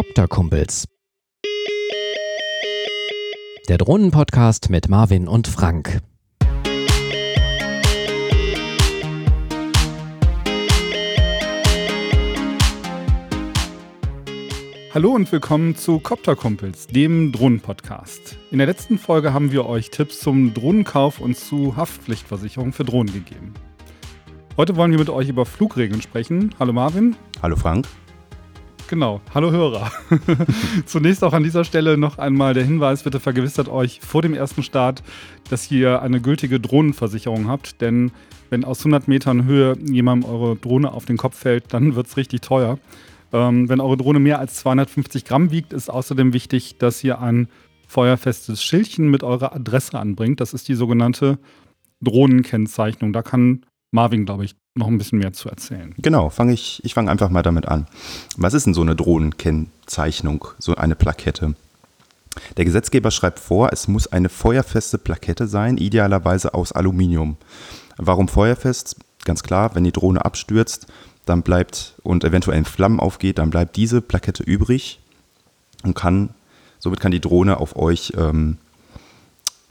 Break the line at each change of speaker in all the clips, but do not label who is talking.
Copter-Kumpels. Der Drohnen-Podcast mit Marvin und Frank.
Hallo und willkommen zu Copter Kumpels, dem Drohnen-Podcast. In der letzten Folge haben wir euch Tipps zum Drohnenkauf und zu Haftpflichtversicherung für Drohnen gegeben. Heute wollen wir mit euch über Flugregeln sprechen. Hallo Marvin.
Hallo Frank.
Genau, hallo Hörer. Zunächst auch an dieser Stelle noch einmal der Hinweis, bitte vergewissert euch vor dem ersten Start, dass ihr eine gültige Drohnenversicherung habt, denn wenn aus 100 Metern Höhe jemandem eure Drohne auf den Kopf fällt, dann wird es richtig teuer. Ähm, wenn eure Drohne mehr als 250 Gramm wiegt, ist außerdem wichtig, dass ihr ein feuerfestes Schildchen mit eurer Adresse anbringt. Das ist die sogenannte Drohnenkennzeichnung. Da kann Marvin, glaube ich, noch ein bisschen mehr zu erzählen.
Genau, fange ich, ich fange einfach mal damit an. Was ist denn so eine Drohnenkennzeichnung, so eine Plakette? Der Gesetzgeber schreibt vor, es muss eine feuerfeste Plakette sein, idealerweise aus Aluminium. Warum feuerfest? Ganz klar, wenn die Drohne abstürzt, dann bleibt und eventuell in Flammen aufgeht, dann bleibt diese Plakette übrig und kann, somit kann die Drohne auf euch ähm,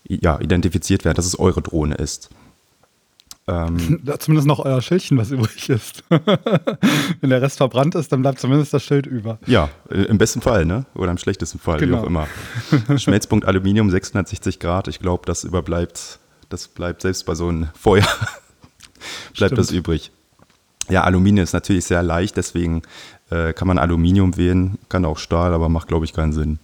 ja, identifiziert werden, dass es eure Drohne ist.
Ähm, zumindest noch euer Schildchen, was übrig ist. Wenn der Rest verbrannt ist, dann bleibt zumindest das Schild über.
Ja, äh, im besten Fall, ne? Oder im schlechtesten Fall, genau. wie auch immer. Schmelzpunkt Aluminium 660 Grad, ich glaube, das überbleibt, das bleibt selbst bei so einem Feuer, bleibt Stimmt. das übrig. Ja, Aluminium ist natürlich sehr leicht, deswegen äh, kann man Aluminium wählen, kann auch Stahl, aber macht, glaube ich, keinen Sinn.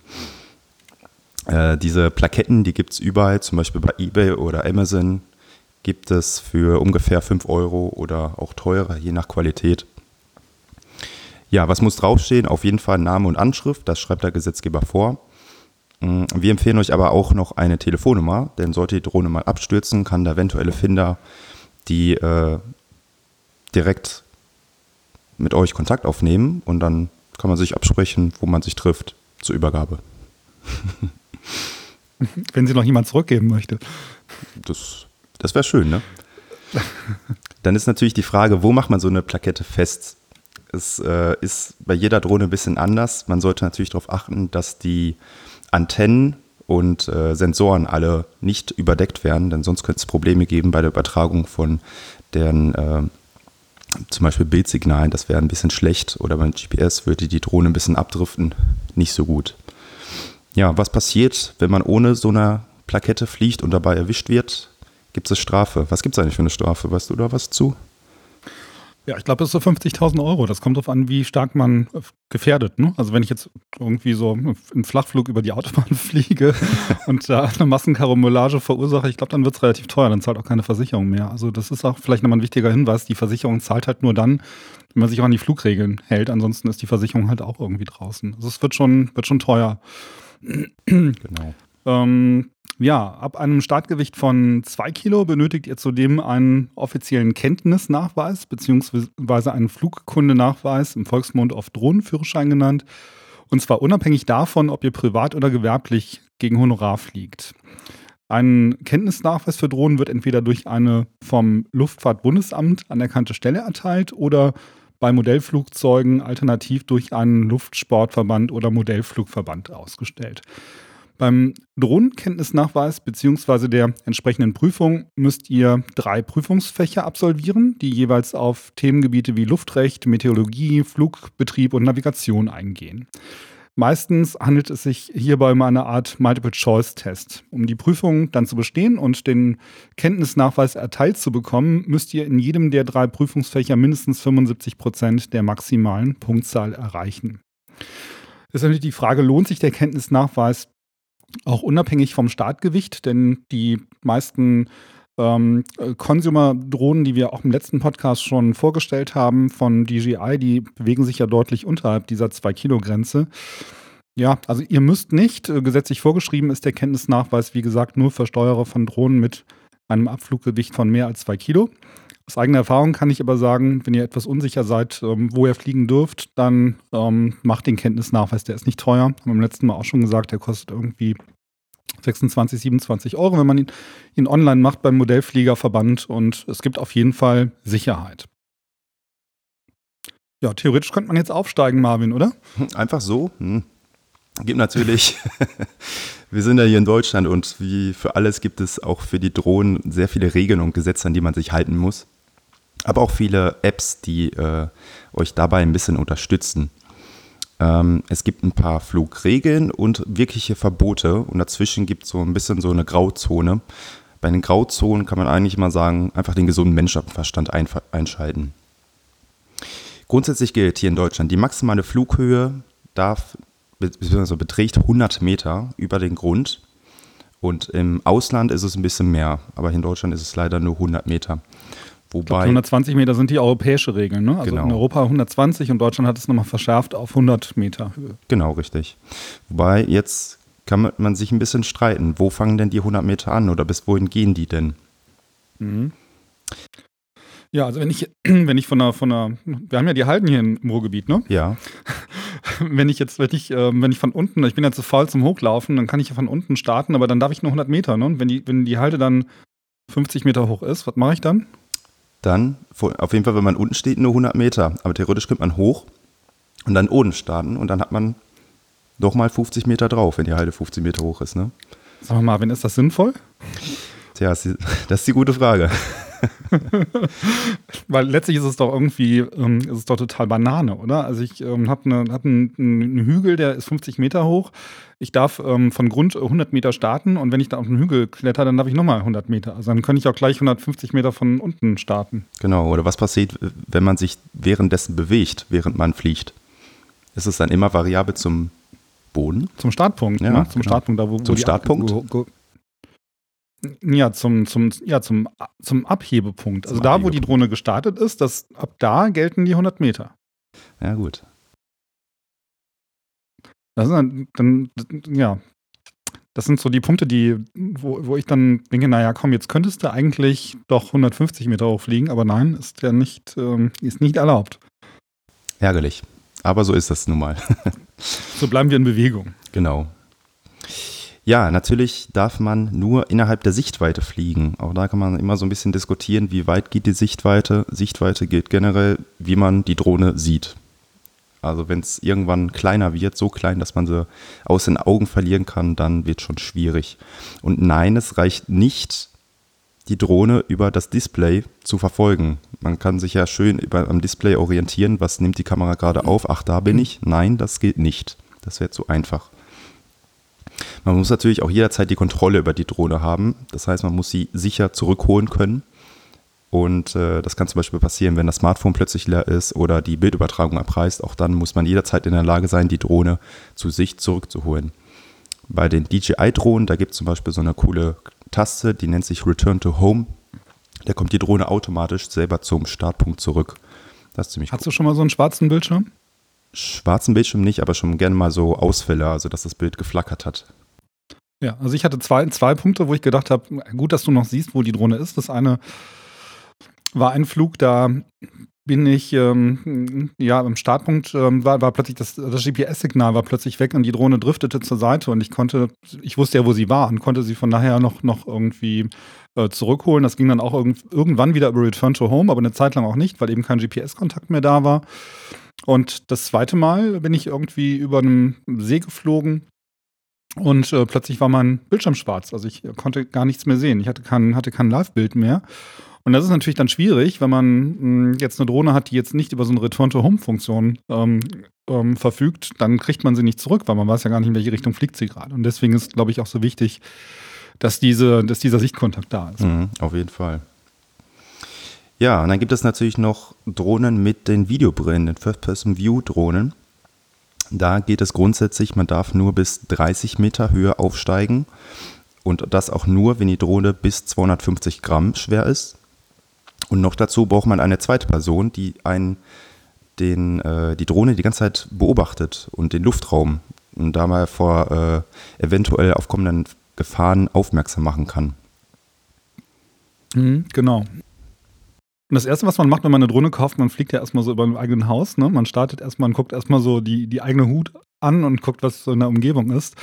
Äh, diese Plaketten, die gibt es überall, zum Beispiel bei eBay oder Amazon gibt es für ungefähr 5 Euro oder auch teurer, je nach Qualität. Ja, was muss draufstehen? Auf jeden Fall Name und Anschrift, das schreibt der Gesetzgeber vor. Mm, wir empfehlen euch aber auch noch eine Telefonnummer, denn sollte die Drohne mal abstürzen, kann der eventuelle Finder die äh, direkt mit euch Kontakt aufnehmen und dann kann man sich absprechen, wo man sich trifft zur Übergabe.
Wenn sie noch jemand zurückgeben möchte.
Das das wäre schön, ne? Dann ist natürlich die Frage, wo macht man so eine Plakette fest? Es äh, ist bei jeder Drohne ein bisschen anders. Man sollte natürlich darauf achten, dass die Antennen und äh, Sensoren alle nicht überdeckt werden, denn sonst könnte es Probleme geben bei der Übertragung von deren äh, zum Beispiel Bildsignalen. Das wäre ein bisschen schlecht oder beim GPS würde die Drohne ein bisschen abdriften. Nicht so gut. Ja, was passiert, wenn man ohne so eine Plakette fliegt und dabei erwischt wird? Gibt es Strafe. Was gibt es eigentlich für eine Strafe? Weißt du da was zu?
Ja, ich glaube, das ist so 50.000 Euro. Das kommt darauf an, wie stark man gefährdet. Ne? Also wenn ich jetzt irgendwie so einen Flachflug über die Autobahn fliege und da eine Massenkarambolage verursache, ich glaube, dann wird es relativ teuer. Dann zahlt auch keine Versicherung mehr. Also das ist auch vielleicht nochmal ein wichtiger Hinweis. Die Versicherung zahlt halt nur dann, wenn man sich auch an die Flugregeln hält. Ansonsten ist die Versicherung halt auch irgendwie draußen. Also es wird schon, wird schon teuer. genau. Ähm, ja, ab einem Startgewicht von 2 Kilo benötigt ihr zudem einen offiziellen Kenntnisnachweis bzw. einen Flugkundenachweis, im Volksmund oft Drohnenführerschein genannt. Und zwar unabhängig davon, ob ihr privat oder gewerblich gegen Honorar fliegt. Ein Kenntnisnachweis für Drohnen wird entweder durch eine vom Luftfahrtbundesamt anerkannte Stelle erteilt oder bei Modellflugzeugen alternativ durch einen Luftsportverband oder Modellflugverband ausgestellt. Beim Drohnenkenntnisnachweis bzw. der entsprechenden Prüfung müsst ihr drei Prüfungsfächer absolvieren, die jeweils auf Themengebiete wie Luftrecht, Meteorologie, Flugbetrieb und Navigation eingehen. Meistens handelt es sich hierbei um eine Art Multiple-Choice-Test. Um die Prüfung dann zu bestehen und den Kenntnisnachweis erteilt zu bekommen, müsst ihr in jedem der drei Prüfungsfächer mindestens 75 Prozent der maximalen Punktzahl erreichen. Das ist natürlich die Frage, lohnt sich der Kenntnisnachweis auch unabhängig vom Startgewicht, denn die meisten ähm, Consumer-Drohnen, die wir auch im letzten Podcast schon vorgestellt haben von DJI, die bewegen sich ja deutlich unterhalb dieser 2-Kilo-Grenze. Ja, also ihr müsst nicht, äh, gesetzlich vorgeschrieben ist der Kenntnisnachweis, wie gesagt, nur für Steuerer von Drohnen mit einem Abfluggewicht von mehr als 2 Kilo. Aus eigener Erfahrung kann ich aber sagen, wenn ihr etwas unsicher seid, ähm, wo ihr fliegen dürft, dann ähm, macht den Kenntnisnachweis, der ist nicht teuer. Haben wir beim letzten Mal auch schon gesagt, der kostet irgendwie 26, 27 Euro, wenn man ihn, ihn online macht beim Modellfliegerverband und es gibt auf jeden Fall Sicherheit. Ja, theoretisch könnte man jetzt aufsteigen, Marvin, oder?
Einfach so? Hm. Gibt natürlich, wir sind ja hier in Deutschland und wie für alles gibt es auch für die Drohnen sehr viele Regeln und Gesetze, an die man sich halten muss. Aber auch viele Apps, die äh, euch dabei ein bisschen unterstützen. Ähm, es gibt ein paar Flugregeln und wirkliche Verbote und dazwischen gibt es so ein bisschen so eine Grauzone. Bei den Grauzonen kann man eigentlich mal sagen, einfach den gesunden Menschenverstand einschalten. Grundsätzlich gilt hier in Deutschland, die maximale Flughöhe darf bzw. beträgt 100 Meter über den Grund. Und im Ausland ist es ein bisschen mehr, aber in Deutschland ist es leider nur 100 Meter.
Wobei, glaub, 120 Meter sind die europäische Regeln, ne? Also genau. in Europa 120 und Deutschland hat es nochmal verschärft auf 100 Meter Höhe.
Genau, richtig. Wobei jetzt kann man sich ein bisschen streiten. Wo fangen denn die 100 Meter an oder bis wohin gehen die denn? Mhm.
Ja, also wenn ich, wenn ich von einer, von einer, wir haben ja die Halden hier im Ruhrgebiet, ne?
Ja.
Wenn ich jetzt, wenn ich, äh, wenn ich von unten, ich bin ja zu faul zum Hochlaufen, dann kann ich ja von unten starten, aber dann darf ich nur 100 Meter, ne? Und wenn die, wenn die Halte dann 50 Meter hoch ist, was mache ich dann?
Dann, auf jeden Fall, wenn man unten steht, nur 100 Meter. Aber theoretisch könnte man hoch und dann oben starten und dann hat man doch mal 50 Meter drauf, wenn die Halde 50 Meter hoch ist, ne?
Sag mal, wenn ist das sinnvoll?
Tja, das ist die gute Frage.
Weil letztlich ist es doch irgendwie, ähm, ist es doch total Banane, oder? Also ich ähm, habe ne, hab einen, einen, Hügel, der ist 50 Meter hoch. Ich darf ähm, von Grund 100 Meter starten und wenn ich da auf den Hügel kletter, dann darf ich nochmal 100 Meter. Also dann könnte ich auch gleich 150 Meter von unten starten.
Genau, oder was passiert, wenn man sich währenddessen bewegt, während man fliegt? Ist es dann immer variabel zum Boden?
Zum Startpunkt,
ja,
ne?
Zum genau. Startpunkt, da wo, wo Zum Startpunkt?
Ja, zum, zum, ja, zum, zum Abhebepunkt. Also zum da, wo die Drohne gestartet ist, das, ab da gelten die 100 Meter.
Ja, gut.
Das sind dann, ja, das sind so die Punkte, die, wo, wo ich dann denke, naja, komm, jetzt könntest du eigentlich doch 150 Meter hochfliegen, aber nein, ist ja nicht, ähm, ist nicht erlaubt.
Ärgerlich. Aber so ist das nun mal.
so bleiben wir in Bewegung.
Genau. Ja, natürlich darf man nur innerhalb der Sichtweite fliegen. Auch da kann man immer so ein bisschen diskutieren, wie weit geht die Sichtweite. Sichtweite gilt generell, wie man die Drohne sieht. Also wenn es irgendwann kleiner wird, so klein, dass man sie aus den Augen verlieren kann, dann wird es schon schwierig. Und nein, es reicht nicht, die Drohne über das Display zu verfolgen. Man kann sich ja schön über, am Display orientieren, was nimmt die Kamera gerade auf, ach da bin ich. Nein, das gilt nicht. Das wäre zu einfach. Man muss natürlich auch jederzeit die Kontrolle über die Drohne haben. Das heißt, man muss sie sicher zurückholen können. Und äh, das kann zum Beispiel passieren, wenn das Smartphone plötzlich leer ist oder die Bildübertragung abreißt. Auch dann muss man jederzeit in der Lage sein, die Drohne zu sich zurückzuholen. Bei den DJI-Drohnen, da gibt es zum Beispiel so eine coole Taste, die nennt sich Return to Home. Da kommt die Drohne automatisch selber zum Startpunkt zurück.
Das ist ziemlich Hast cool. du schon mal so einen schwarzen Bildschirm?
schwarzen Bildschirm nicht, aber schon gerne mal so Ausfälle, also dass das Bild geflackert hat.
Ja, also ich hatte zwei, zwei Punkte, wo ich gedacht habe, gut, dass du noch siehst, wo die Drohne ist. Das eine war ein Flug, da bin ich, ähm, ja, im Startpunkt ähm, war, war plötzlich das, das GPS-Signal war plötzlich weg und die Drohne driftete zur Seite und ich konnte, ich wusste ja, wo sie war und konnte sie von daher noch, noch irgendwie äh, zurückholen. Das ging dann auch irgend, irgendwann wieder über Return to Home, aber eine Zeit lang auch nicht, weil eben kein GPS-Kontakt mehr da war. Und das zweite Mal bin ich irgendwie über einem See geflogen und äh, plötzlich war mein Bildschirm schwarz. Also ich konnte gar nichts mehr sehen. Ich hatte kein, hatte kein Live-Bild mehr. Und das ist natürlich dann schwierig, wenn man mh, hm, jetzt eine Drohne hat, die jetzt nicht über so eine Return-to-Home-Funktion ähm, ähm, verfügt, dann kriegt man sie nicht zurück, weil man weiß ja gar nicht, in welche Richtung fliegt sie gerade. Und deswegen ist, glaube ich, auch so wichtig, dass, diese, dass dieser Sichtkontakt da ist.
Mhm, auf jeden Fall. Ja, und dann gibt es natürlich noch Drohnen mit den Videobrillen, den First-Person-View-Drohnen. Da geht es grundsätzlich, man darf nur bis 30 Meter Höhe aufsteigen und das auch nur, wenn die Drohne bis 250 Gramm schwer ist. Und noch dazu braucht man eine zweite Person, die einen, den, äh, die Drohne die ganze Zeit beobachtet und den Luftraum und da mal vor äh, eventuell aufkommenden Gefahren aufmerksam machen kann.
Mhm, genau. Und das Erste, was man macht, wenn man eine Drohne kauft, man fliegt ja erstmal so über dem eigenen Haus. Ne? Man startet erstmal und guckt erstmal so die, die eigene Hut an und guckt, was so in der Umgebung ist.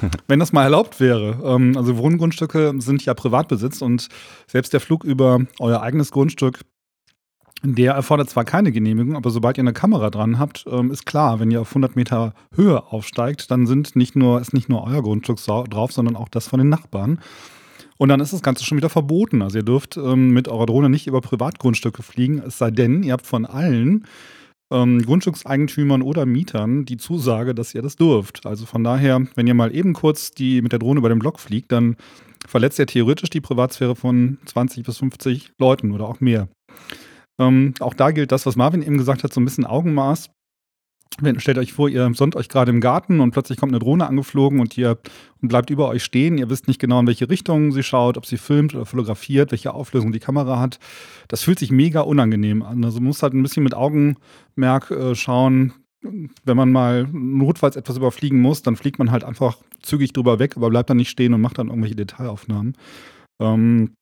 wenn das mal erlaubt wäre. Ähm, also Wohngrundstücke sind ja Privatbesitz und selbst der Flug über euer eigenes Grundstück Der erfordert zwar keine Genehmigung, aber sobald ihr eine Kamera dran habt, ähm, ist klar, wenn ihr auf 100 Meter Höhe aufsteigt, dann sind nicht nur, ist nicht nur euer Grundstück drauf, sondern auch das von den Nachbarn. Und dann ist das Ganze schon wieder verboten. Also ihr dürft ähm, mit eurer Drohne nicht über Privatgrundstücke fliegen, es sei denn, ihr habt von allen ähm, Grundstückseigentümern oder Mietern die Zusage, dass ihr das dürft. Also von daher, wenn ihr mal eben kurz die mit der Drohne über den Block fliegt, dann verletzt ihr theoretisch die Privatsphäre von 20 bis 50 Leuten oder auch mehr. Ähm, auch da gilt das, was Marvin eben gesagt hat, so ein bisschen Augenmaß. Wenn, stellt euch vor, ihr sonnt euch gerade im Garten und plötzlich kommt eine Drohne angeflogen und ihr und bleibt über euch stehen. Ihr wisst nicht genau, in welche Richtung sie schaut, ob sie filmt oder fotografiert, welche Auflösung die Kamera hat. Das fühlt sich mega unangenehm an. Also man muss halt ein bisschen mit Augenmerk äh, schauen. Wenn man mal notfalls etwas überfliegen muss, dann fliegt man halt einfach zügig drüber weg, aber bleibt dann nicht stehen und macht dann irgendwelche Detailaufnahmen. Ähm,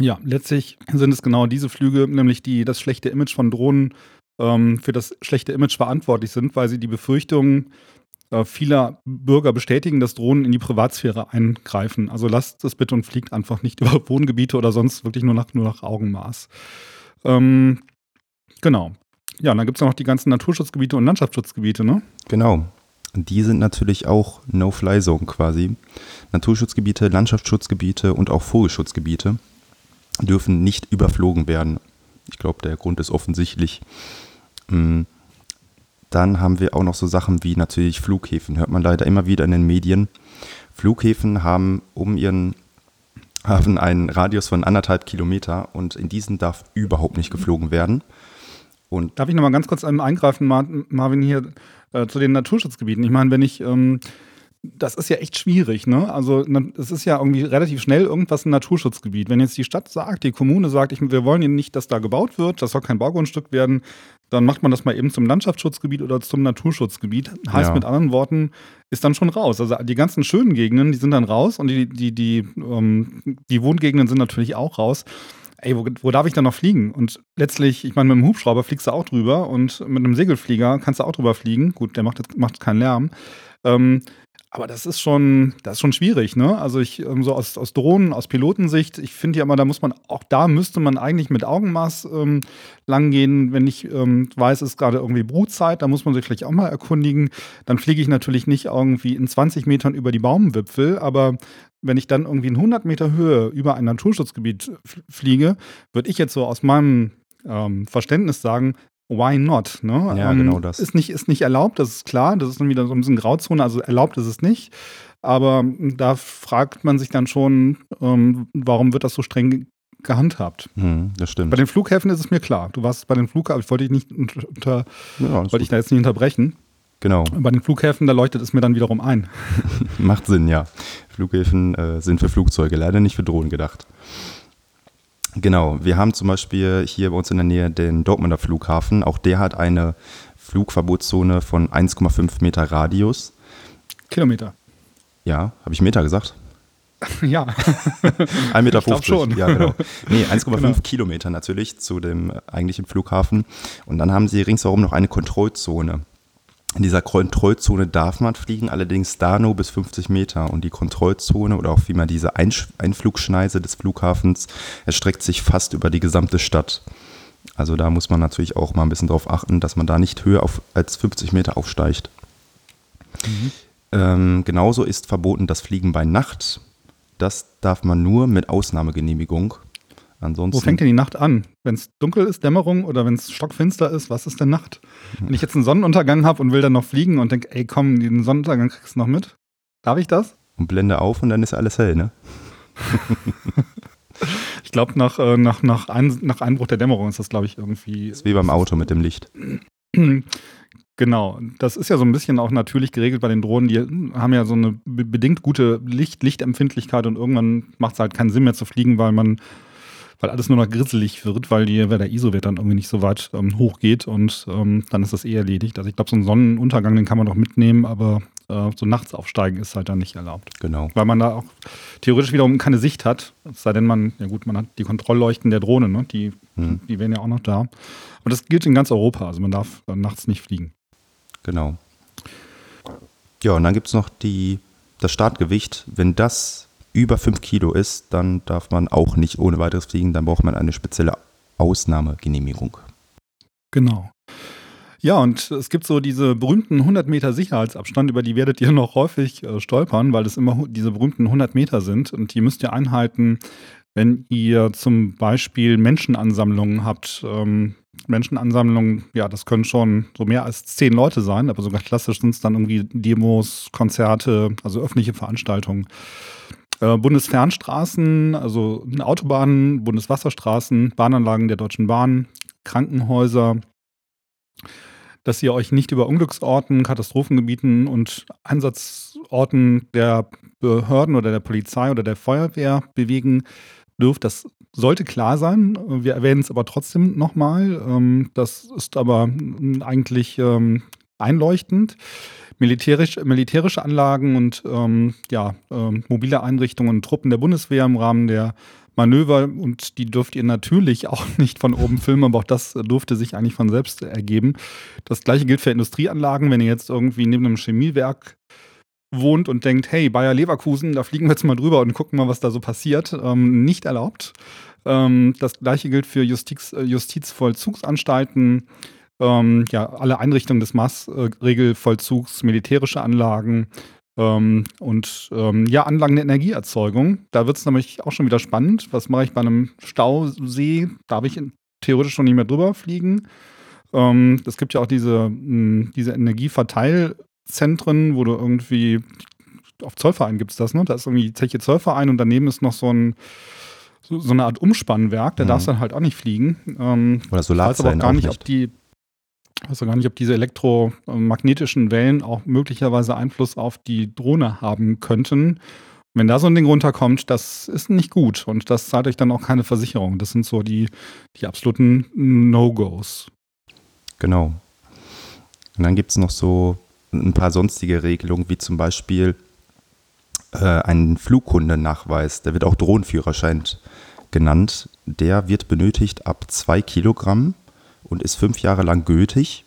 ja, letztlich sind es genau diese Flüge, nämlich die das schlechte Image von Drohnen ähm, für das schlechte Image verantwortlich sind, weil sie die Befürchtungen äh, vieler Bürger bestätigen, dass Drohnen in die Privatsphäre eingreifen. Also lasst es bitte und fliegt einfach nicht über Wohngebiete oder sonst wirklich nur nach, nur nach Augenmaß. Ähm, genau. Ja, und dann gibt es noch die ganzen Naturschutzgebiete und Landschaftsschutzgebiete, ne?
Genau. Die sind natürlich auch No-Fly-Zone quasi. Naturschutzgebiete, Landschaftsschutzgebiete und auch Vogelschutzgebiete dürfen nicht überflogen werden. Ich glaube, der Grund ist offensichtlich. Mm, dann haben wir auch noch so Sachen wie natürlich Flughäfen. Hört man leider immer wieder in den Medien. Flughäfen haben um ihren haben einen Radius von anderthalb Kilometer und in diesen darf überhaupt nicht geflogen werden.
Und Darf ich noch mal ganz kurz eingreifen, Marvin, hier äh, zu den Naturschutzgebieten? Ich meine, wenn ich ähm, das ist ja echt schwierig, ne? Also es ist ja irgendwie relativ schnell irgendwas ein Naturschutzgebiet. Wenn jetzt die Stadt sagt, die Kommune sagt, ich, wir wollen nicht, dass da gebaut wird, das soll kein Baugrundstück werden, dann macht man das mal eben zum Landschaftsschutzgebiet oder zum Naturschutzgebiet. Heißt ja. mit anderen Worten, ist dann schon raus. Also die ganzen schönen Gegenden, die sind dann raus und die, die, die, ähm, die Wohngegenden sind natürlich auch raus. Ey, wo, wo darf ich dann noch fliegen? Und letztlich, ich meine, mit einem Hubschrauber fliegst du auch drüber und mit einem Segelflieger kannst du auch drüber fliegen. Gut, der macht, macht keinen Lärm. Ähm, aber das ist schon, das ist schon schwierig, ne? Also ich, ähm, so aus, aus Drohnen, aus Pilotensicht, ich finde ja immer, da muss man, auch da müsste man eigentlich mit Augenmaß ähm, langgehen. Wenn ich ähm, weiß, es ist gerade irgendwie Brutzeit, da muss man sich vielleicht auch mal erkundigen. Dann fliege ich natürlich nicht irgendwie in 20 Metern über die Baumwipfel, aber wenn ich dann irgendwie in 100 Meter Höhe über ein Naturschutzgebiet fliege, würde ich jetzt so aus meinem ähm, Verständnis sagen, why not? Ne?
Ja, ähm, genau das.
Ist nicht, ist nicht erlaubt, das ist klar. Das ist dann wieder so ein bisschen Grauzone. Also erlaubt ist es nicht. Aber da fragt man sich dann schon, ähm, warum wird das so streng gehandhabt?
Hm, das stimmt.
Bei den Flughäfen ist es mir klar. Du warst bei den Flughäfen, ich wollte dich nicht unter, ja, wollte ich da jetzt nicht unterbrechen.
Genau.
Bei den Flughäfen, da leuchtet es mir dann wiederum ein.
Macht Sinn, ja. Flughäfen äh, sind für Flugzeuge, leider nicht für Drohnen gedacht. Genau, wir haben zum Beispiel hier bei uns in der Nähe den Dortmunder Flughafen. Auch der hat eine Flugverbotszone von 1,5 Meter Radius.
Kilometer.
Ja, habe ich Meter gesagt?
ja.
1,50 Meter. schon. Ja, genau. Nee, 1,5 genau. Kilometer natürlich zu dem eigentlichen Flughafen. Und dann haben sie ringsherum noch eine Kontrollzone. In dieser Kontrollzone darf man fliegen, allerdings da nur bis 50 Meter. Und die Kontrollzone oder auch wie man diese Einflugschneise des Flughafens erstreckt sich fast über die gesamte Stadt. Also da muss man natürlich auch mal ein bisschen darauf achten, dass man da nicht höher auf, als 50 Meter aufsteigt. Mhm. Ähm, genauso ist verboten das Fliegen bei Nacht. Das darf man nur mit Ausnahmegenehmigung. Ansonsten,
Wo fängt denn die Nacht an? Wenn es dunkel ist, Dämmerung oder wenn es stockfinster ist, was ist denn Nacht? Wenn ich jetzt einen Sonnenuntergang habe und will dann noch fliegen und denke, ey komm, den Sonnenuntergang kriegst du noch mit? Darf ich das?
Und blende auf und dann ist alles hell, ne?
ich glaube, nach, äh, nach, nach, ein, nach Einbruch der Dämmerung ist das, glaube ich, irgendwie. Das
ist wie beim Auto mit dem Licht.
Genau, das ist ja so ein bisschen auch natürlich geregelt bei den Drohnen. Die haben ja so eine bedingt gute Licht Lichtempfindlichkeit und irgendwann macht es halt keinen Sinn mehr zu fliegen, weil man weil alles nur noch grisselig wird, weil, die, weil der ISO-Wert dann irgendwie nicht so weit ähm, hoch geht und ähm, dann ist das eh erledigt. Also ich glaube, so einen Sonnenuntergang, den kann man doch mitnehmen, aber äh, so nachts aufsteigen ist halt dann nicht erlaubt.
Genau.
Weil man da auch theoretisch wiederum keine Sicht hat, es sei denn, man, ja gut, man hat die Kontrollleuchten der Drohne, ne? die, hm. die wären ja auch noch da. Und das gilt in ganz Europa, also man darf äh, nachts nicht fliegen.
Genau. Ja, und dann gibt es noch die, das Startgewicht. Wenn das über 5 Kilo ist, dann darf man auch nicht ohne weiteres fliegen. Dann braucht man eine spezielle Ausnahmegenehmigung.
Genau. Ja, und es gibt so diese berühmten 100 Meter Sicherheitsabstand, über die werdet ihr noch häufig äh, stolpern, weil es immer diese berühmten 100 Meter sind und die müsst ihr einhalten, wenn ihr zum Beispiel Menschenansammlungen habt. Ähm, Menschenansammlungen, ja, das können schon so mehr als zehn Leute sein, aber sogar klassisch sind es dann irgendwie Demos, Konzerte, also öffentliche Veranstaltungen. Äh, Bundesfernstraßen, also Autobahnen, Bundeswasserstraßen, Bahnanlagen der Deutschen Bahn, Krankenhäuser, dass ihr euch nicht über Unglücksorten, Katastrophengebieten und Einsatzorten der Behörden oder der Polizei oder der Feuerwehr bewegen dürft. Das sollte klar sein. Wir erwähnen es aber trotzdem nochmal. Ähm, das ist aber eigentlich ähm, einleuchtend. Militärisch, militärische Anlagen und ähm, ja, mobile Einrichtungen und Truppen der Bundeswehr im Rahmen der Manöver und die dürft ihr natürlich auch nicht von oben filmen, aber auch das durfte sich eigentlich von selbst ergeben. Das gleiche gilt für Industrieanlagen, wenn ihr jetzt irgendwie neben einem Chemiewerk wohnt und denkt, hey, Bayer Leverkusen, da fliegen wir jetzt mal drüber und gucken mal, was da so passiert. Ähm, nicht erlaubt. Ähm, das gleiche gilt für Justiz, äh, Justizvollzugsanstalten, ähm, ja, alle Einrichtungen des Maßregelvollzugs, militärische Anlagen, ähm, und ähm, ja, Anlagen der Energieerzeugung. Da wird es nämlich auch schon wieder spannend. Was mache ich bei einem Stausee? Darf ich theoretisch schon nicht mehr drüber fliegen? Ähm, es gibt ja auch diese, mh, hm, diese Energieverteilzentren, wo du irgendwie auf Zollverein gibt es das, ne? Da ist irgendwie Zeche Zollverein und daneben ist noch so ein so, so eine Art Umspannwerk, da mhm. darfst du dann halt auch nicht fliegen.
Ähm, Oder Solarzellen
auch gar nicht, nicht, ob die ich weiß gar nicht, ob diese elektromagnetischen Wellen auch möglicherweise Einfluss auf die Drohne haben könnten. Wenn da so ein Ding runterkommt, das ist nicht gut und das zahlt euch dann auch keine Versicherung. Das sind so die, die absoluten No-Gos.
Genau. Und dann gibt es noch so ein paar sonstige Regelungen, wie zum Beispiel äh, ein Flughundenachweis, der wird auch Drohnenführerschein genannt. Der wird benötigt ab zwei Kilogramm und ist fünf Jahre lang gültig.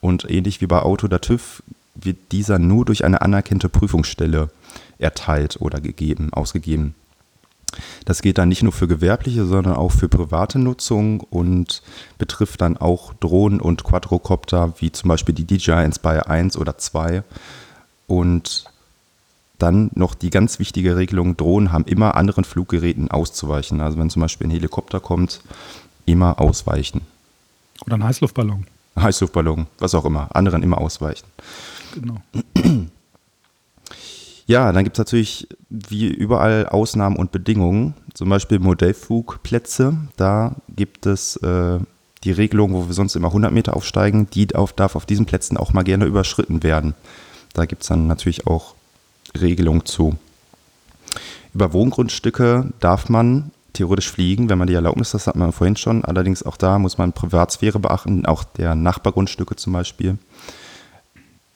Und ähnlich wie bei Auto oder TÜV wird dieser nur durch eine anerkannte Prüfungsstelle erteilt oder gegeben, ausgegeben. Das geht dann nicht nur für gewerbliche, sondern auch für private Nutzung und betrifft dann auch Drohnen und Quadrocopter, wie zum Beispiel die DJI Inspire 1 oder 2. Und dann noch die ganz wichtige Regelung, Drohnen haben immer anderen Fluggeräten auszuweichen. Also wenn zum Beispiel ein Helikopter kommt, immer ausweichen.
Oder ein Heißluftballon.
Heißluftballon, was auch immer. Anderen immer ausweichen.
Genau.
Ja, dann gibt es natürlich wie überall Ausnahmen und Bedingungen. Zum Beispiel Modellflugplätze. Da gibt es äh, die Regelung, wo wir sonst immer 100 Meter aufsteigen. Die auf, darf auf diesen Plätzen auch mal gerne überschritten werden. Da gibt es dann natürlich auch Regelungen zu. Über Wohngrundstücke darf man theoretisch fliegen, wenn man die Erlaubnis hat, das hat man vorhin schon. Allerdings auch da muss man Privatsphäre beachten, auch der Nachbargrundstücke zum Beispiel.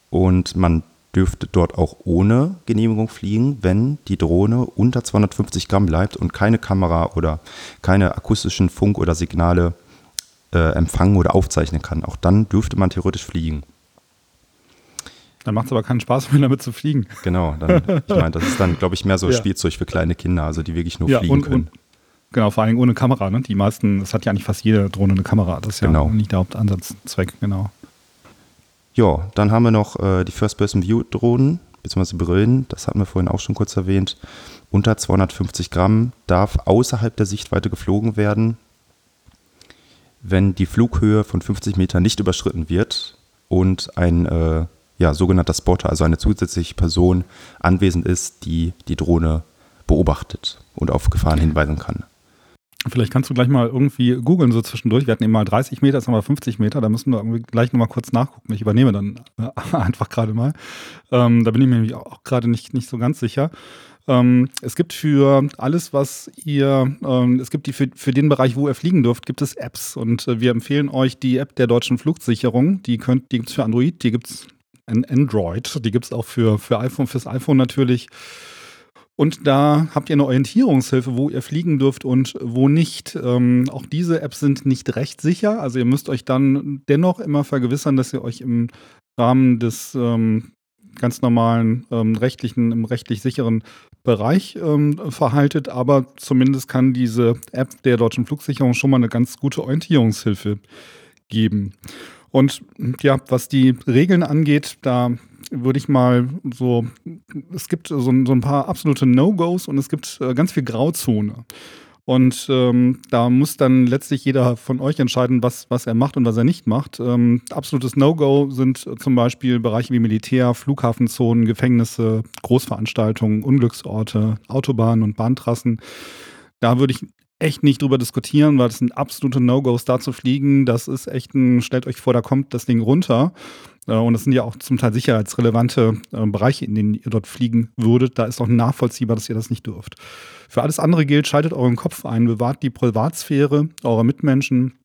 Und man dürfte dort auch ohne Genehmigung fliegen, wenn die Drohne unter 250 Gramm bleibt und keine Kamera oder keine akustischen Funk- oder Signale äh, empfangen oder aufzeichnen kann. Auch dann dürfte man theoretisch fliegen.
Dann macht es aber keinen Spaß mehr, damit zu fliegen.
Genau, dann, ich meine, das ist dann, glaube ich, mehr so ja. Spielzeug für kleine Kinder, also die wirklich nur ja, fliegen und, können. Und
Genau, vor allem ohne Kamera. Ne? Die meisten, das hat ja eigentlich fast jede Drohne eine Kamera. Das ist genau. ja nicht der Hauptansatzzweck, genau.
Ja, dann haben wir noch äh, die First-Person-View-Drohnen, beziehungsweise Brillen, das hatten wir vorhin auch schon kurz erwähnt. Unter 250 Gramm darf außerhalb der Sichtweite geflogen werden, wenn die Flughöhe von 50 Metern nicht überschritten wird und ein äh, ja, sogenannter Spotter, also eine zusätzliche Person anwesend ist, die die Drohne beobachtet und auf Gefahren hinweisen kann.
Vielleicht kannst du gleich mal irgendwie googeln so zwischendurch. Wir hatten eben mal 30 Meter, jetzt haben wir 50 Meter. Da müssen wir irgendwie gleich nochmal kurz nachgucken. Ich übernehme dann äh, einfach gerade mal. Ähm, da bin ich mir nämlich auch gerade nicht, nicht so ganz sicher. Ähm, es gibt für alles, was ihr, ähm, es gibt die für, für den Bereich, wo ihr fliegen dürft, gibt es Apps. Und äh, wir empfehlen euch die App der deutschen Flugsicherung. Die, könnt, die gibt es für Android, die gibt es Android, die gibt es auch für, für iPhone, fürs iPhone natürlich. Und da habt ihr eine Orientierungshilfe, wo ihr fliegen dürft und wo nicht. Ähm, auch diese Apps sind nicht recht sicher. Also ihr müsst euch dann dennoch immer vergewissern, dass ihr euch im Rahmen des ähm, ganz normalen ähm, rechtlichen, im rechtlich sicheren Bereich ähm, verhaltet, aber zumindest kann diese App der deutschen Flugsicherung schon mal eine ganz gute Orientierungshilfe geben. Und ja, was die Regeln angeht, da würde ich mal so, es gibt so, so ein paar absolute No-Gos und es gibt äh, ganz viel Grauzone. Und ähm, da muss dann letztlich jeder von euch entscheiden, was, was er macht und was er nicht macht. Ähm, absolutes No-Go sind zum Beispiel Bereiche wie Militär, Flughafenzonen, Gefängnisse, Großveranstaltungen, Unglücksorte, Autobahnen und Bahntrassen. Da würde ich echt nicht drüber diskutieren, weil das sind absolute No-Gos, da zu fliegen. Das ist echt ein, stellt euch vor, da kommt das Ding runter. Äh, und das sind ja auch zum Teil sicherheitsrelevante äh, Bereiche, in denen ihr dort fliegen würdet. Da ist auch nachvollziehbar, dass ihr das nicht dürft. Für alles andere gilt, schaltet euren Kopf ein, bewahrt die Privatsphäre eurer Mitmenschen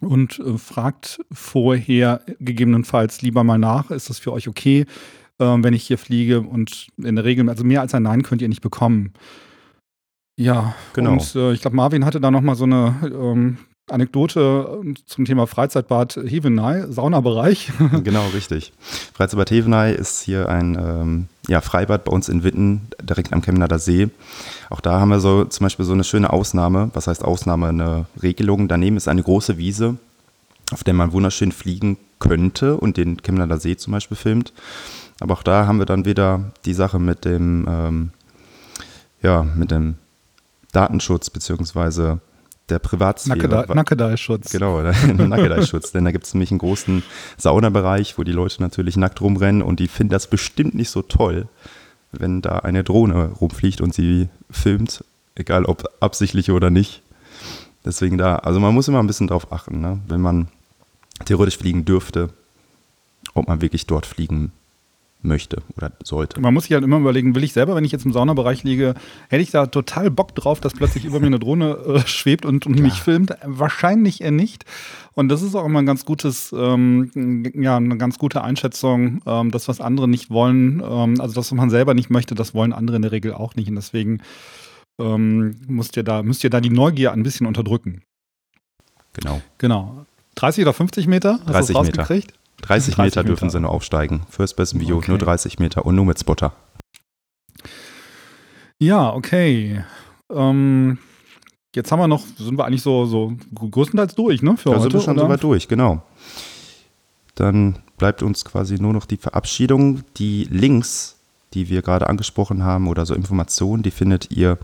und äh, fragt vorher gegebenenfalls lieber mal nach, ist das für euch okay, wenn ich hier fliege? Und in der Regel, also mehr als ein Nein könnt ihr nicht bekommen. Ja, genau. Und äh, ich glaube, Marvin hatte da nochmal so eine ähm, Anekdote äh, zum Thema Freizeitbad Hevenay, Saunabereich.
genau, richtig. Freizeitbad Hevenay ist hier ein ähm, ja, Freibad bei uns in Witten, direkt am Chemnader See. Auch da haben wir so zum Beispiel so eine schöne Ausnahme. Was heißt Ausnahme? Eine Regelung. Daneben ist eine große Wiese, auf der man wunderschön fliegen könnte und den Chemnader See zum Beispiel filmt. Aber auch da haben wir dann wieder die Sache mit dem, ähm, ja, mit dem Datenschutz beziehungsweise der Privatsphäre.
Nackedei-Schutz.
Genau, Nackedei-Schutz. Denn da gibt es nämlich einen großen Saunabereich, wo die Leute natürlich nackt rumrennen und die finden das bestimmt nicht so toll, wenn da eine Drohne rumfliegt und sie filmt, egal ob absichtlich oder nicht. Deswegen da, also man muss immer ein bisschen drauf achten, ne? wenn man theoretisch fliegen dürfte, ob man wirklich dort fliegen möchte oder sollte.
Man muss sich halt immer überlegen, will ich selber, wenn ich jetzt im Saunabereich liege, hätte ich da total Bock drauf, dass plötzlich über mir eine Drohne äh, schwebt und, und mich filmt? Wahrscheinlich eher nicht. Und das ist auch immer ein ganz gutes, ähm, ja, eine ganz gute Einschätzung, ähm, das, was andere nicht wollen, ähm, also das, was man selber nicht möchte, das wollen andere in der Regel auch nicht. Und deswegen ähm, müsst, ihr da, müsst ihr da die Neugier ein bisschen unterdrücken.
Genau.
Genau. 30 oder 50 Meter?
Hast 30 Meter. 30, 30 Meter dürfen sie nur aufsteigen. First Person View, okay. nur 30 Meter und nur mit Spotter.
Ja, okay. Ähm, jetzt haben wir noch, sind wir eigentlich so, so größtenteils durch, ne?
Für da heute, sind wir schon soweit durch, genau. Dann bleibt uns quasi nur noch die Verabschiedung. Die Links, die wir gerade angesprochen haben oder so Informationen, die findet ihr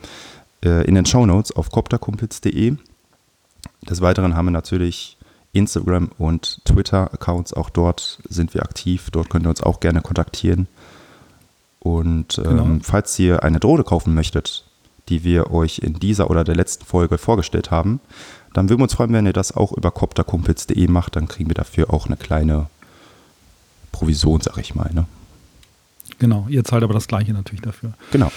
äh, in den Shownotes auf copterkumpels.de. Des Weiteren haben wir natürlich Instagram und Twitter-Accounts. Auch dort sind wir aktiv. Dort könnt ihr uns auch gerne kontaktieren. Und ähm, genau. falls ihr eine Drohne kaufen möchtet, die wir euch in dieser oder der letzten Folge vorgestellt haben, dann würden wir uns freuen, wenn ihr das auch über copterkumpels.de macht. Dann kriegen wir dafür auch eine kleine Provision, sag ich mal. Ne?
Genau, ihr zahlt aber das gleiche natürlich dafür.
Genau.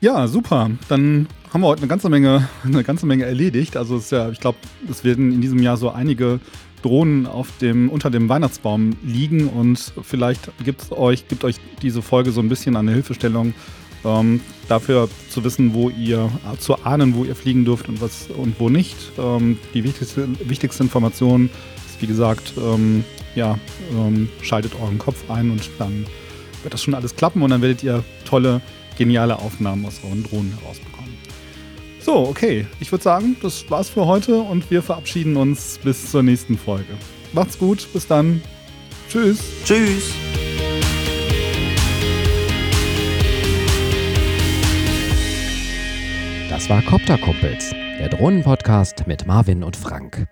Ja, super. Dann haben wir heute eine ganze Menge, eine ganze Menge erledigt. Also es ja, ich glaube, es werden in diesem Jahr so einige Drohnen auf dem, unter dem Weihnachtsbaum liegen und vielleicht gibt euch, gibt euch diese Folge so ein bisschen eine Hilfestellung ähm, dafür zu wissen, wo ihr, zu ahnen, wo ihr fliegen dürft und was und wo nicht. Ähm, die wichtigste, wichtigste Information ist, wie gesagt, ähm, ja, ähm, schaltet euren Kopf ein und dann wird das schon alles klappen und dann werdet ihr tolle geniale Aufnahmen aus euren Drohnen herausbekommen. So, okay. Ich würde sagen, das war's für heute und wir verabschieden uns bis zur nächsten Folge. Macht's gut, bis dann. Tschüss.
Tschüss.
Das war Copter Kumpels, der Drohnenpodcast mit Marvin und Frank.